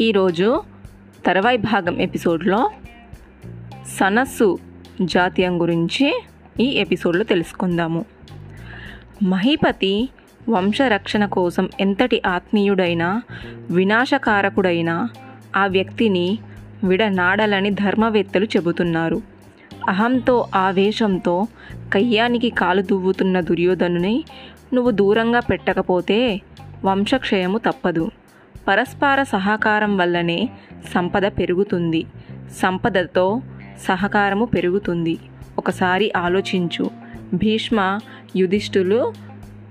ఈరోజు తర్వాయి భాగం ఎపిసోడ్లో సనస్సు జాతీయం గురించి ఈ ఎపిసోడ్లో తెలుసుకుందాము. మహిపతి వంశరక్షణ కోసం ఎంతటి ఆత్మీయుడైనా వినాశకారకుడైనా ఆ వ్యక్తిని విడనాడాలని ధర్మవేత్తలు చెబుతున్నారు. అహంతో ఆవేశంతో కయ్యానికి కాలు దువ్వుతున్న దుర్యోధనుని నువ్వు దూరంగా పెట్టకపోతే వంశక్షయము తప్పదు. పరస్పర సహకారం వల్లనే సంపద పెరుగుతుంది. సంపదతో సహకారము పెరుగుతుంది. ఒకసారి ఆలోచించు. భీష్మ యుధిష్ఠులు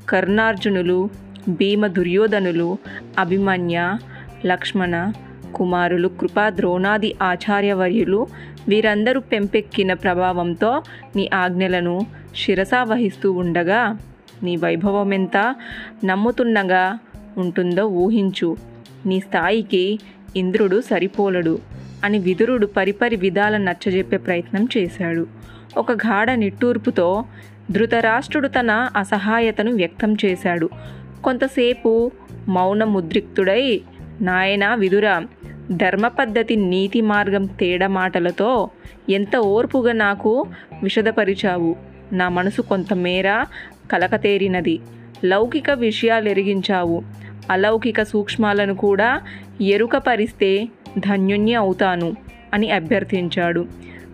కర్ణార్జునులు భీమ దుర్యోధనులు అభిమన్య లక్ష్మణ కుమారులు కృపా ద్రోణాది ఆచార్యవర్యులు వీరందరూ పెంపెక్కిన ప్రభావంతో నీ ఆజ్ఞలను శిరసా వహిస్తూ ఉండగా నీ వైభవం ఎంత నమ్ముతున్నగా ఉంటుందో ఊహించు. నీ స్థాయికి ఇంద్రుడు సరిపోలడు అని విదురుడు పరిపరి విధాల నచ్చజెప్పే ప్రయత్నం చేశాడు. ఒక గాఢ నిట్టూర్పుతో ధృతరాష్ట్రుడు తన అసహాయతను వ్యక్తం చేశాడు. కొంతసేపు మౌన ముద్రిక్తుడై నాయనా విదుర ధర్మ పద్ధతి నీతి మార్గం తేడా మాటలతో ఎంత ఓర్పుగా నాకు విషదపరిచావు. నా మనసు కొంతమేర కలకతేరినది. లౌకిక విషయాలు ఎరిగించావు అలౌకిక సూక్ష్మాలను కూడా ఎరుకపరిస్తే ధన్యుణ్ణి అవుతాను అని అభ్యర్థించాడు.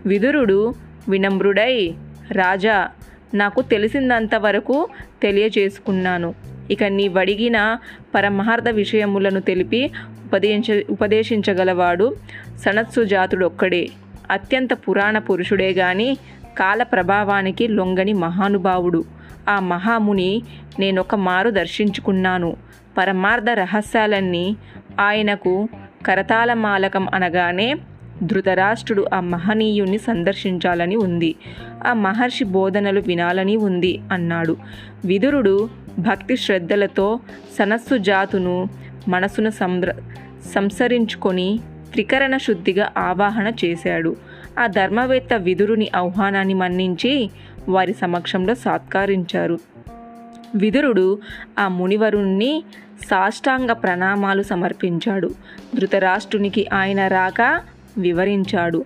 విదురుడు వినమ్రుడై రాజా నాకు తెలిసిందంతవరకు తెలియజేసుకున్నాను. ఇక నీ వడిగిన పరమార్థ విషయములను తెలిపి ఉపదేశ ఉపదేశించగలవాడు సనత్సు జాతుడొక్కడే. అత్యంత పురాణ పురుషుడే గాని కాల ప్రభావానికి లొంగని మహానుభావుడు. ఆ మహాముని నేనొక మారు దర్శించుకున్నాను. పరమార్థ రహస్యాలన్నీ ఆయనకు కరతాళమాలకం అనగానే ధృతరాష్ట్రుడు ఆ మహనీయుణ్ణి సందర్శించాలని ఉంది. ఆ మహర్షి బోధనలు వినాలని ఉంది అన్నాడు. విదురుడు భక్తి శ్రద్ధలతో సనస్సు జాతును మనసును సంద్ర సంసరించుకొని త్రికరణ శుద్ధిగా ఆవాహన చేశాడు. ఆ ధర్మవేత్త విదురుని ఆహ్వానాన్ని మన్నించి వారి సమక్షంలో సత్కరించారు. విదురుడు ఆ మునివరుణ్ణి సాష్టాంగ ప్రణామాలు సమర్పించాడు. ధృతరాష్ట్రునికి ఆయన రాక వివరించాడు.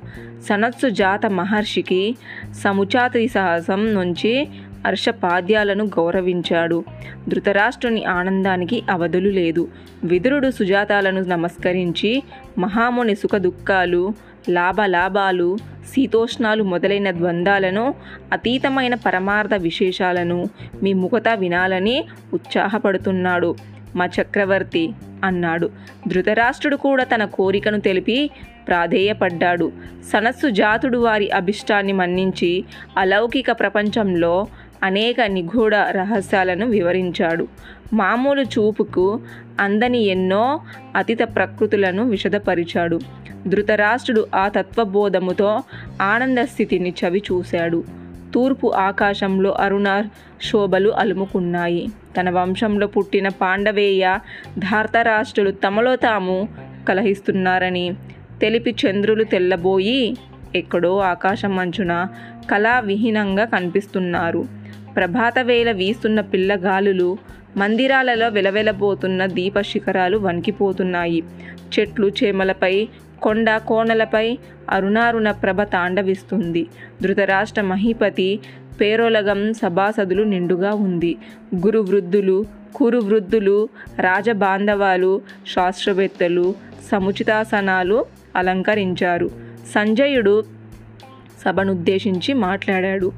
సనత్సు జాత మహర్షికి సముచాతి సాహసం నుంచి హర్షపాద్యాలను గౌరవించాడు. ధృతరాష్ట్రుని ఆనందానికి అవధులు లేదు. విదురుడు సుజాతాలను నమస్కరించి మహాముని సుఖ దుఃఖాలు లాభలాభాలు శీతోష్ణాలు మొదలైన ద్వంద్వాలను అతీతమైన పరమార్థ విశేషాలను మీ ముఖత వినాలని ఉత్సాహపడుతున్నాడు. మా చక్రవర్తి అన్నాడు. ధృతరాష్ట్రుడు కూడా తన కోరికను తెలిపి ప్రాధేయపడ్డాడు. సనస్సు జాతుడు వారి అభిష్టాన్ని మన్నించి అలౌకిక ప్రపంచంలో అనేక నిగూఢ రహస్యాలను వివరించాడు. మామూలు చూపుకు అందని ఎన్నో అతిత ప్రకృతులను విషదపరిచాడు. ధృతరాష్ట్రుడు ఆ తత్వబోధముతో ఆనంద స్థితిని చవి చూశాడు. తూర్పు ఆకాశంలో అరుణ శోభలు అలుముకున్నాయి. తన వంశంలో పుట్టిన పాండవేయ ధార్తరాష్ట్రులు తమలో తాము కలహిస్తున్నారని తెలిపి చంద్రులు తెల్లబోయి ఎక్కడో ఆకాశం అంచున కళావిహీనంగా కనిపిస్తున్నారు. ప్రభాత వేళ వీస్తున్న పిల్లగాలులు మందిరాలలో వెలవెలబోతున్న దీప శిఖరాలు వణికిపోతున్నాయి. చెట్లు చేమలపై కొండ కోణలపై అరుణారుణ ప్రభ తాండవిస్తుంది. ధృతరాష్ట్ర మహిపతి పేరోలగం సభాసదులు నిండుగా ఉంది. గురు వృద్ధులు కురు వృద్ధులు రాజబాంధవాలు శాస్త్రవేత్తలు సముచితాసనాలు అలంకరించారు. సంజయుడు సభనుద్దేశించి మాట్లాడాడు.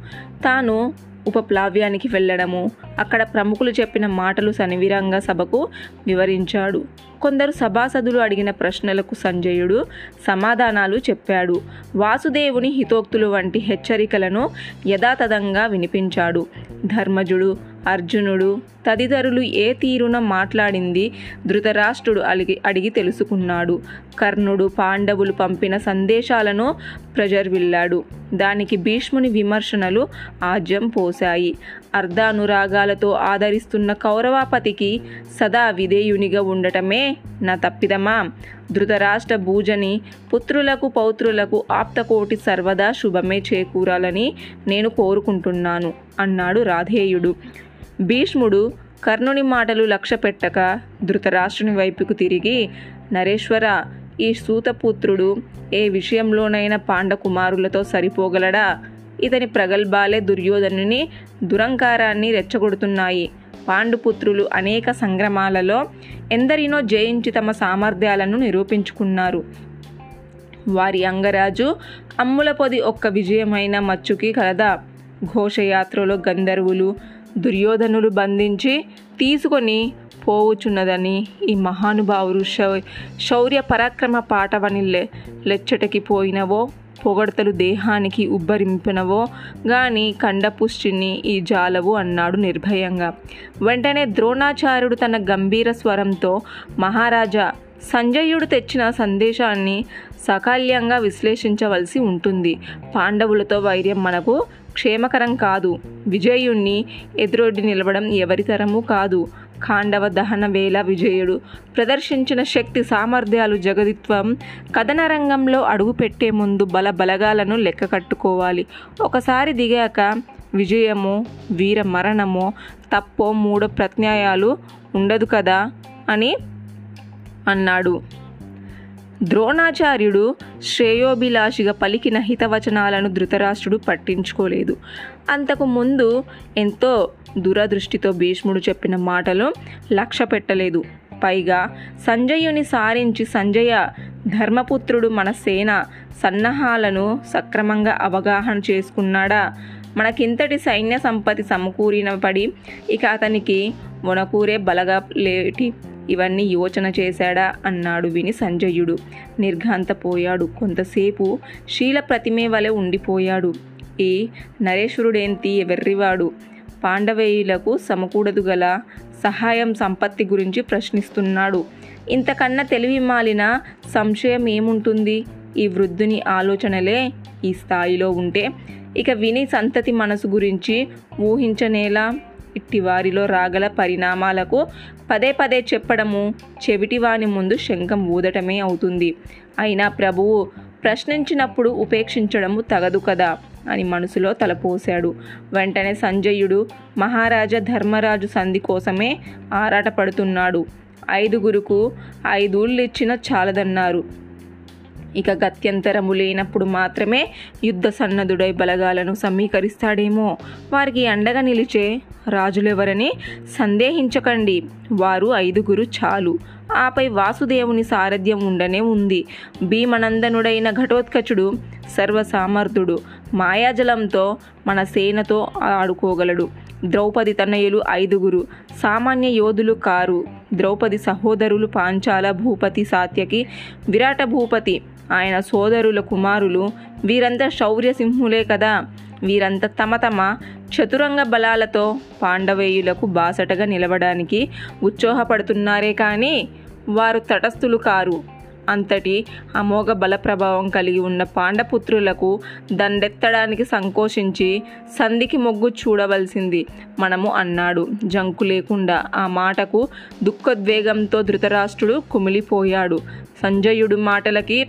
తాను ఉపప్లావ్యానికి వెళ్ళడము అక్కడ ప్రముఖులు చెప్పిన మాటలు సనివిరంగా సభకు వివరించాడు. కొందరు సభాసదులు అడిగిన ప్రశ్నలకు సంజయుడు సమాధానాలు చెప్పాడు. వాసుదేవుని హితోక్తులు వంటి హెచ్చరికలను యథాతథంగా వినిపించాడు. ధర్మజుడు అర్జునుడు తదితరులు ఏ తీరున మాట్లాడింది ధృతరాష్ట్రుడు అడిగి అడిగి తెలుసుకున్నాడు. కర్ణుడు పాండవులు పంపిన సందేశాలను ప్రజర్విల్లాడు. దానికి భీష్ముని విమర్శనలు ఆజ్యం పోశాయి. అర్ధానురాగాలతో ఆదరిస్తున్న కౌరవాపతికి సదా విధేయునిగా ఉండటమే నా తప్పిదమా? ధృతరాష్ట్ర భూజని పుత్రులకు పౌత్రులకు ఆప్తకోటి సర్వదా శుభమే చేకూరాలని నేను కోరుకుంటున్నాను అన్నాడు రాధేయుడు. భీష్ముడు కర్ణుని మాటలు లక్ష్య పెట్టక ధృతరాష్ట్రుని వైపుకు తిరిగి నరేశ్వర ఈ సూతపుత్రుడు ఏ విషయంలోనైనా పాండకుమారులతో సరిపోగలడా? ఇతని ప్రగల్భాలే దుర్యోధనుని దురంకారాన్ని రెచ్చగొడుతున్నాయి. పాండుపుత్రులు అనేక సంగ్రమాలలో ఎందరినో జయించి తమ సామర్థ్యాలను నిరూపించుకున్నారు. వారి అంగరాజు అమ్ముల పొది ఒక్క విజయమైన మచ్చుకి కలదా? ఘోషయాత్రలో గంధర్వులు దుర్యోధనులు బంధించి తీసుకొని పోవుచున్నదని ఈ మహానుభావుడు శౌ శౌర్య పరాక్రమ పాటవని లెచ్చటకి పోయినవో పొగడతలు దేహానికి ఉబ్బరింపినవో గాని కండపుష్టిని ఈ జాలవు అన్నాడు నిర్భయంగా. వెంటనే ద్రోణాచార్యుడు తన గంభీర స్వరంతో మహారాజా సంజయుడు తెచ్చిన సందేశాన్ని సకాల్యంగా విశ్లేషించవలసి ఉంటుంది. పాండవులతో వైర్యం మనకు క్షేమకరం కాదు. విజయుణ్ణి ఎదురొడ్డి నిలవడం ఎవరితరము కాదు. ఖాండవ దహన వేళ విజయుడు. ప్రదర్శించిన శక్తి సామర్థ్యాలు జగదిత్వం. కథన రంగంలో అడుగుపెట్టే ముందు బల బలగాలను లెక్క కట్టుకోవాలి. ఒకసారి దిగాక విజయమో వీర మరణమో తప్పో మూడో ప్రత్యాయాలు ఉండదు కదా? అని అన్నాడు. ద్రోణాచార్యుడు శ్రేయోభిలాషిగా పలికిన హితవచనాలను ధృతరాష్ట్రుడు పట్టించుకోలేదు. అంతకు ముందు ఎంతో దురదృష్టితో భీష్ముడు చెప్పిన మాటలు లక్ష్య పెట్టలేదు. పైగా సంజయుని సారించి సంజయ ధర్మపుత్రుడు మన సేన సన్నాహాలను సక్రమంగా అవగాహన చేసుకున్నాడా? మనకింతటి సైన్య సంపత్తి సమకూరినపడి ఇక అతనికి వనకూరే బలగా లేటి ఇవన్నీ యోచన చేశాడా? అన్నాడు విని సంజయుడు. నిర్ఘాంతపోయాడు. కొంతసేపు శీల ప్రతిమే వలె ఉండిపోయాడు. ఈ నరేశ్వరుడేంతి ఎవర్రివాడు? పాండవేయులకు సమకూడదు గల సహాయం సంపత్తి గురించి ప్రశ్నిస్తున్నాడు. ఇంతకన్నా తెలివి మాలిన సంశయం ఏముంటుంది? ఈ వృద్ధుని ఆలోచనలే ఈ స్థాయిలో ఉంటే. ఇక విని సంతతి మనసు గురించి ఊహించనేలా? ఇట్టి వారిలో రాగల పరిణామాలకు పదే పదే చెప్పడము చెవిటివాని ముందు శంఖం ఊదటమే అవుతుంది. అయినా ప్రభువు ప్రశ్నించినప్పుడు ఉపేక్షించడము తగదు కదా? అని మనసులో తలపోశాడు. వెంటనే సంజయుడు మహారాజా ధర్మరాజు సంధి కోసమే ఆరాటపడుతున్నాడు. ఐదుగురుకు ఐదూళ్ళు ఇచ్చిన చాలదన్నారు. ఇక గత్యంతరము లేనప్పుడు మాత్రమే యుద్ధ సన్నదుడై బలగాలను సమీకరిస్తాడేమో. వారికి అండగా నిలిచే రాజులెవరని సందేహించకండి. వారు ఐదుగురు చాలు. ఆపై వాసుదేవుని సారథ్యం ఉండనే ఉంది. భీమనందనుడైన ఘటోత్కచుడు సర్వసామర్థుడు. మాయాజలంతో మన సేనతో ఆడుకోగలడు. ద్రౌపది తనయులు ఐదుగురు. సామాన్య యోధులు కారు. ద్రౌపది సహోదరులు పాంచాల భూపతి సాత్యకి విరాట భూపతి. ఆయన సోదరుల కుమారులు వీరంతా శౌర్యసింహులే కదా. వీరంతా తమ తమ చతురంగ బలాలతో పాండవేయులకు బాసటగా నిలవడానికి ఉత్సాహపడుతున్నారే కానీ వారు తటస్థులు కారు. అంతటి అమోఘ బల ప్రభావం కలిగి ఉన్న పాండపుత్రులకు దండెత్తడానికి సంకోచించి సంధికి మొగ్గు చూడవలసింది మనము అన్నాడు. జంకు లేకుండా ఆ మాటకు దుఃఖోద్వేగంతో ధృతరాష్ట్రుడు కుమిలిపోయాడు. సంజయుడు మాటలకి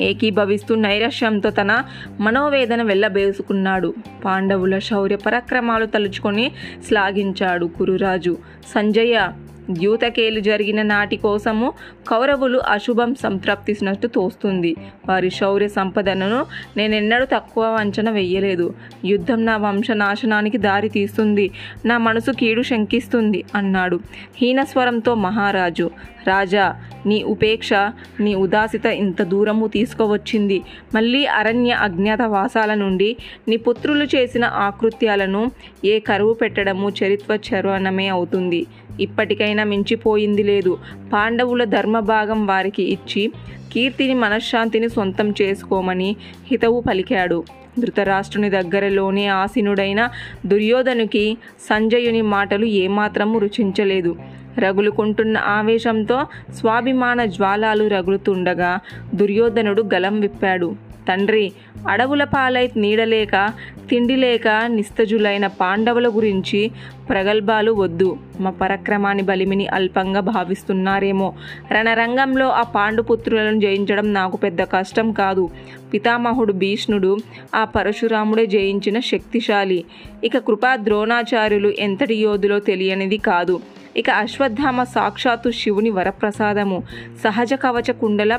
ఏకీభవిస్తూ నైరాశ్యంతో తన మనోవేదన వెళ్ళబేసుకున్నాడు పాండవుల శౌర్య పరాక్రమాలు తలుచుకొని శ్లాఘించాడు కురురాజు. సంజయ ద్యూతకేలు జరిగిన నాటి కోసము కౌరవులు అశుభం సంతృప్తిసినట్టు తోస్తుంది. వారి శౌర్య సంపదను నేనెన్నడూ తక్కువ అంచనా వెయ్యలేదు. యుద్ధం నా వంశనాశనానికి దారి తీస్తుంది. నా మనసు కీడు శంకిస్తుంది అన్నాడు. హీనస్వరంతో మహారాజు రాజా నీ ఉపేక్ష నీ ఉదాసిత ఇంత దూరము తీసుకువచ్చింది. మళ్ళీ అరణ్య అజ్ఞాత వాసాల నుండి నీ పుత్రులు చేసిన ఆకృత్యాలను ఏ కరువు పెట్టడము చరిత్వ చరణమే అవుతుంది. ఇప్పటికైనా మించిపోయింది లేదు. పాండవుల ధర్మభాగం వారికి ఇచ్చి కీర్తిని మనశ్శాంతిని సొంతం చేసుకోమని హితవు పలికాడు. ధృతరాష్ట్రుని దగ్గరలోనే ఆసీనుడైన దుర్యోధనుకి సంజయుని మాటలు ఏమాత్రము రుచించలేదు. రగులుకుంటున్న ఆవేశంతో స్వాభిమాన జ్వాలాలు రగులుతుండగా దుర్యోధనుడు గలం విప్పాడు. తండ్రి అడవుల పాలై నీడలేక తిండి లేక నిస్తజులైన పాండవుల గురించి ప్రగల్భాలు వద్దు. మా పరక్రమాన్ని బలిమిని అల్పంగా భావిస్తున్నారేమో. రణరంగంలో ఆ పాండుపుత్రులను జయించడం నాకు పెద్ద కష్టం కాదు. పితామహుడు భీష్ణుడు ఆ పరశురాముడే జయించిన శక్తిశాలి. ఇక కృపా ద్రోణాచార్యులు ఎంతటి యోధులో తెలియనిది కాదు. ఇక అశ్వత్థామ సాక్షాత్తు శివుని వరప్రసాదము. సహజ కవచ కుండల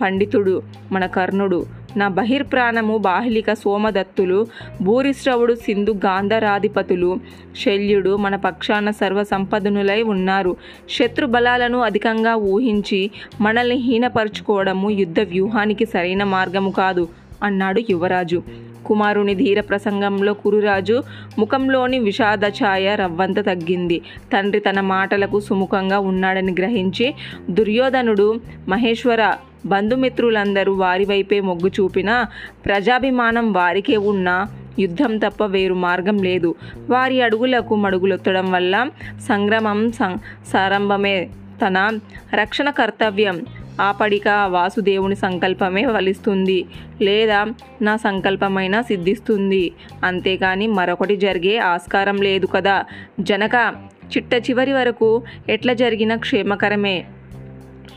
పండితుడు మన కర్ణుడు. నా బహిర్ప్రాణము బాహ్లిక సోమదత్తులు భూరిశ్రవుడు సింధు గాంధరాధిపతులు శల్యుడు మన పక్షాన సర్వసంపదనులై ఉన్నారు. శత్రు బలాలను అధికంగా ఊహించి మనల్ని హీనపరుచుకోవడము యుద్ధ వ్యూహానికి సరైన మార్గము కాదు అన్నాడు యువరాజు. కుమారుని ధీర ప్రసంగంలో కురురాజు ముఖంలోని విషాద ఛాయ రవ్వంత తగ్గింది. తండ్రి తన మాటలకు సుముఖంగా ఉన్నాడని గ్రహించి దుర్యోధనుడు మహేశ్వర బంధుమిత్రులందరూ వారి వైపే మొగ్గు చూపినా ప్రజాభిమానం వారికే ఉన్నా యుద్ధం తప్ప వేరు మార్గం లేదు. వారి అడుగులకు మడుగులొత్తడం వల్ల సంగ్రమం సం సారంభమే తన రక్షణ కర్తవ్యం. ఆపడిక వాసుదేవుని సంకల్పమే ఫలిస్తుంది. లేదా నా సంకల్పమైనా సిద్ధిస్తుంది. అంతేకాని మరొకటి జరిగే ఆస్కారం లేదు కదా. జనక చిట్ట చివరి వరకు ఎట్లా జరిగినా క్షేమకరమే.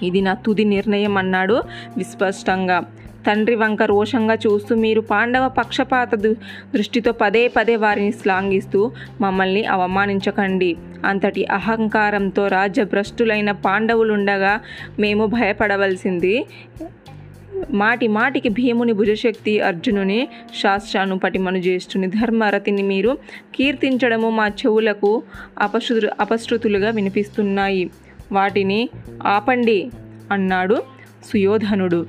ఇది నా తుది నిర్ణయం అన్నాడు విస్పష్టంగా. తండ్రి వంక రోషంగా చూస్తూ మీరు పాండవ పక్షపాత దు- దృష్టితో పదే పదే వారిని శ్లాఘిస్తూ మమ్మల్ని అవమానించకండి. అంతటి అహంకారంతో రాజ్యభ్రష్టులైన పాండవులుండగా మేము భయపడవలసింది. మాటి మాటికి భీముని భుజశక్తి అర్జునుని శాస్త్రాను పటిమను జ్యేష్ఠుని ధర్మరతిని మీరు కీర్తించడము మా చెవులకు అపశృ అపశృతులుగా వినిపిస్తున్నాయి. వాటిని ఆపండి అన్నాడు సుయోధనుడు.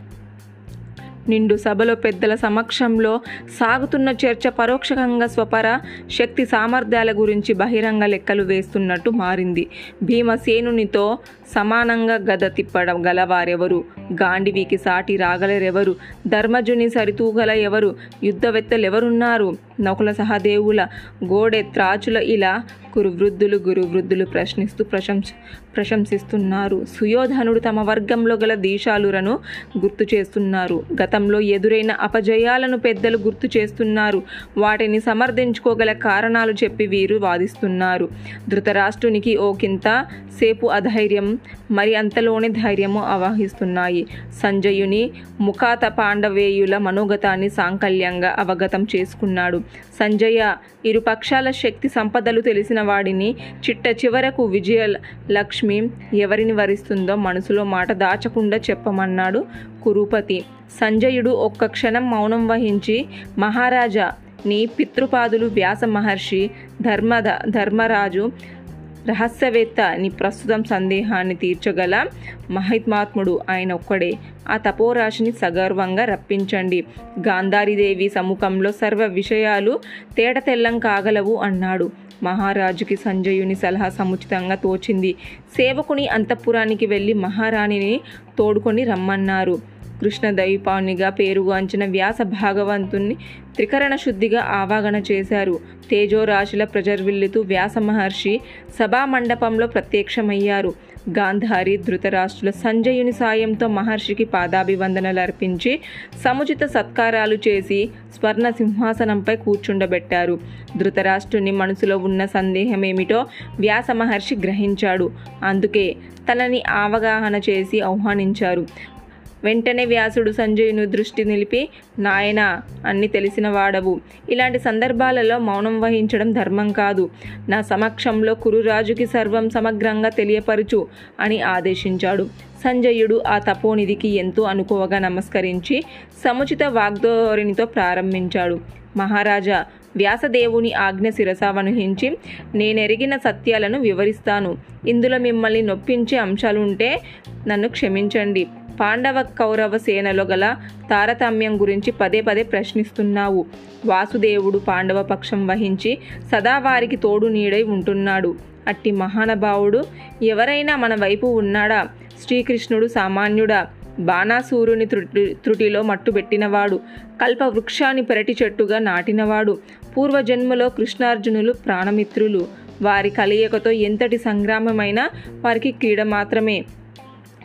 నిండు సభలో పెద్దల సమక్షంలో సాగుతున్న చర్చ పరోక్షకంగా స్వపర శక్తి సామర్థ్యాల గురించి బహిరంగ లెక్కలు వేస్తున్నట్టు మారింది. భీమసేనునితో సమానంగా గద తిప్పడం గలవారెవరు గాండివికి సాటి రాగలరెవరు? ధర్మజుని సరితూగల ఎవరు యుద్ధవెత్తలెవరున్నారు? నకుల సహదేవుల గోడె త్రాచుల ఇలా కురువృద్ధులు గురువృద్ధులు ప్రశ్నిస్తూ ప్రశంస ప్రశంసిస్తున్నారు. సుయోధనుడు తమ వర్గంలో గల దీశాలులను గుర్తు చేస్తున్నారు. గతంలో ఎదురైన అపజయాలను పెద్దలు గుర్తు చేస్తున్నారు. వాటిని సమర్థించుకోగల కారణాలు చెప్పి వీరు వాదిస్తున్నారు. ధృతరాష్ట్రునికి ఓకింత సేపు అధైర్యం మరి అంతలోనే ధైర్యము ఆవాహిస్తున్నాయి. సంజయుని ముఖాత పాండవేయుల మనోగతాన్ని సాంకల్యంగా అవగతం చేసుకున్నాడు. సంజయ ఇరు పక్షాల శక్తి సంపదలు తెలిసిన వాడిని చిట్ట చివరకు విజయ లక్ష్మి ఎవరిని వరిస్తుందో మనసులో మాట దాచకుండా చెప్పమన్నాడు కురుపతి. సంజయుడు ఒక్క క్షణం మౌనం వహించి మహారాజా నీ పితృపాదులు వ్యాస మహర్షి ధర్మద ధర్మరాజు రహస్యవేత్త నీ ప్రస్తుతం సందేహాన్ని తీర్చగల మహిత్మాత్ముడు ఆయన ఒక్కడే. ఆ తపోరాశిని సగర్వంగా రప్పించండి. గాంధారీదేవి సముఖంలో సర్వ విషయాలు తేటతెల్లం కాగలవు అన్నాడు. మహారాజుకి సంజయుని సలహా సముచితంగా తోచింది. సేవకుని అంతఃపురానికి వెళ్ళి మహారాణిని తోడుకొని రమ్మన్నారు. కృష్ణ దైపానిగా పేరుగాంచిన వ్యాస భాగవంతుణ్ణి త్రికరణ శుద్ధిగా ఆవాగన చేశారు. తేజోరాశుల ప్రజర్విల్లుతూ వ్యాస మహర్షి సభా మండపంలో ప్రత్యక్షమయ్యారు. గాంధారి ధృతరాష్ట్రుల సంజయుని సాయంతో మహర్షికి పాదాభివందనలు అర్పించి సముచిత సత్కారాలు చేసి స్వర్ణ సింహాసనంపై కూర్చుండబెట్టారు. ధృతరాష్ట్రుని మనసులో ఉన్న సందేహం ఏమిటో వ్యాస మహర్షి గ్రహించాడు. అందుకే తనని అవగాహన చేసి ఆహ్వానించారు. వెంటనే వ్యాసుడు సంజయుని దృష్టి నిలిపి నాయన అన్ని తెలిసిన వాడవు. ఇలాంటి సందర్భాలలో మౌనం వహించడం ధర్మం కాదు. నా సమక్షంలో కురురాజుకి సర్వం సమగ్రంగా తెలియపరుచు అని ఆదేశించాడు. సంజయుడు ఆ తపోనిధికి ఎంతో అనుకోవగా నమస్కరించి సముచిత వాగ్ధోరణితో ప్రారంభించాడు. మహారాజా వ్యాసదేవుని ఆజ్ఞ శిరసావనుహించి నేనెరిగిన సత్యాలను వివరిస్తాను. ఇందులో మిమ్మల్ని నొప్పించే అంశాలుంటే నన్ను క్షమించండి. పాండవ కౌరవ సేనలో గల తారతమ్యం గురించి పదే పదే ప్రశ్నిస్తున్నావు. వాసుదేవుడు పాండవ పక్షం వహించి సదా వారికి తోడు నీడై ఉంటున్నాడు. అట్టి మహానుభావుడు ఎవరైనా మన వైపు ఉన్నాడా? శ్రీకృష్ణుడు సామాన్యుడా? బాణాసూరుని త్రుటి త్రుటిలో మట్టుబెట్టినవాడు కల్ప వృక్షాన్ని పెరటి చెట్టుగా నాటినవాడు. పూర్వజన్మలో కృష్ణార్జునులు ప్రాణమిత్రులు. వారి కలయికతో ఎంతటి సంగ్రామమైనా వారికి క్రీడ మాత్రమే.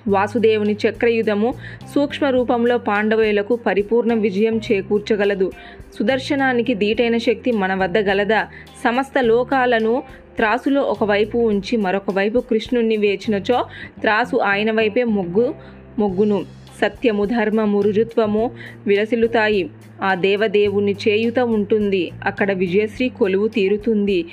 వాసుదేవుని చక్రయుధము సూక్ష్మ రూపంలో పాండవులకు పరిపూర్ణ విజయం చేకూర్చగలదు. సుదర్శనానికి దీటైన శక్తి మన వద్ద గలదా? సమస్త లోకాలను త్రాసులో ఒకవైపు ఉంచి మరొక వైపు కృష్ణుణ్ణి వేచినచో త్రాసు ఆయన వైపే మొగ్గు మొగ్గును. సత్యము ధర్మము రుజుత్వము విలసిల్లుతాయి ఆ దేవదేవుని చేయుత ఉంటుంది. అక్కడ విజయశ్రీ కొలువు తీరుతుంది.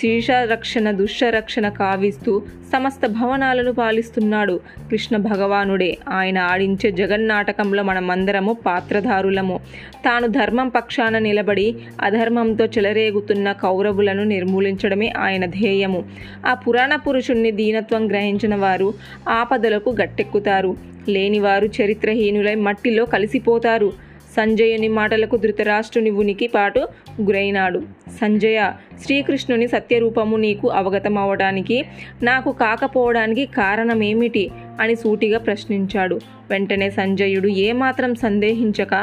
శీర్షరక్షణ దుష్టరక్షణ కావిస్తూ సమస్త భవనాలను పాలిస్తున్నాడు కృష్ణ భగవానుడే. ఆయన ఆడించే జగన్నాటకంలో మనమందరము పాత్రధారులము. తాను ధర్మం పక్షాన నిలబడి అధర్మంతో చెలరేగుతున్న కౌరవులను నిర్మూలించడమే ఆయన ధ్యేయము. ఆ పురాణ పురుషుణ్ణి దీనత్వం గ్రహించిన వారు ఆపదలకు గట్టెక్కుతారు. లేనివారు చరిత్రహీనులై మట్టిలో కలిసిపోతారు. సంజయుని మాటలకు ధృతరాష్ట్రుని ఉనికి పాటు గురైనాడు. సంజయ శ్రీకృష్ణుని సత్యరూపము నీకు అవగతమవడానికి నాకు కాకపోవడానికి కారణమేమిటి అని సూటిగా ప్రశ్నించాడు. వెంటనే సంజయుడు ఏమాత్రం సందేహించక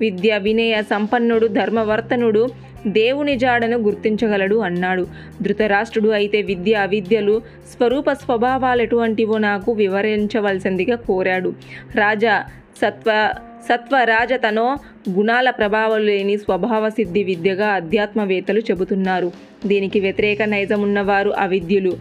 విద్య వినయ సంపన్నుడు ధర్మవర్తనుడు దేవుని జాడను గుర్తించగలడు అన్నాడు. ధృతరాష్ట్రుడు అయితే విద్య అవిద్యలు స్వరూప స్వభావాలు ఎటువంటివో నాకు వివరించవలసిందిగా కోరాడు. రాజా సత్వ సత్వరాజతనో గుణాల ప్రభావం లేని స్వభావ సిద్ధి విద్యగా అధ్యాత్మవేత్తలు చెబుతున్నారు. దీనికి వ్యతిరేక నైజమున్నవారు అవిద్యులు.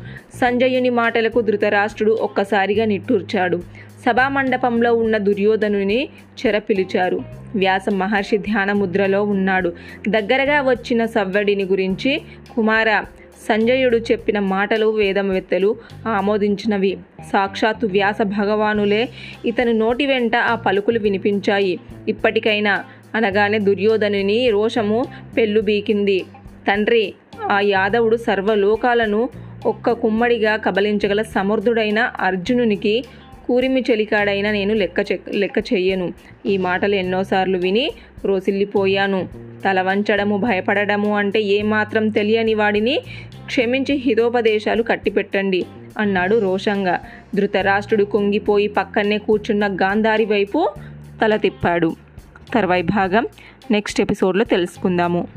సంజయుని మాటలకు ధృతరాష్ట్రుడు ఒక్కసారిగా నిట్టూర్చాడు. సభామండపంలో ఉన్న దుర్యోధనుని చెర పిలిచారు వ్యాస మహర్షి ధ్యానముద్రలో ఉన్నాడు. దగ్గరగా వచ్చిన సవ్వడిని గురించి కుమార సంజయుడు చెప్పిన మాటలు వేదవేత్తలు ఆమోదించినవి. సాక్షాత్తు వ్యాస భగవానులే ఇతని నోటి వెంట ఆ పలుకులు వినిపించాయి. ఇప్పటికైనా అనగానే దుర్యోధనుని రోషము పెళ్ళుబీకింది తండ్రి ఆ యాదవుడు సర్వలోకాలను ఒక్క కుమ్మడిగా కబలించగల సమర్థుడైన అర్జునునికి కూరిమి చెలికాడైనా నేను లెక్క లెక్క చెయ్యను. ఈ మాటలు ఎన్నోసార్లు విని రోసిల్లిపోయాను. తల వంచడము భయపడడము అంటే ఏమాత్రం తెలియని వాడిని క్షమించి హితోపదేశాలు కట్టిపెట్టండి అన్నాడు రోషంగా. ధృతరాష్ట్రుడు కుంగిపోయి పక్కనే కూర్చున్న గాంధారి వైపు తల తిప్పాడు. తర్వాయి భాగం నెక్స్ట్ ఎపిసోడ్లో తెలుసుకుందాము.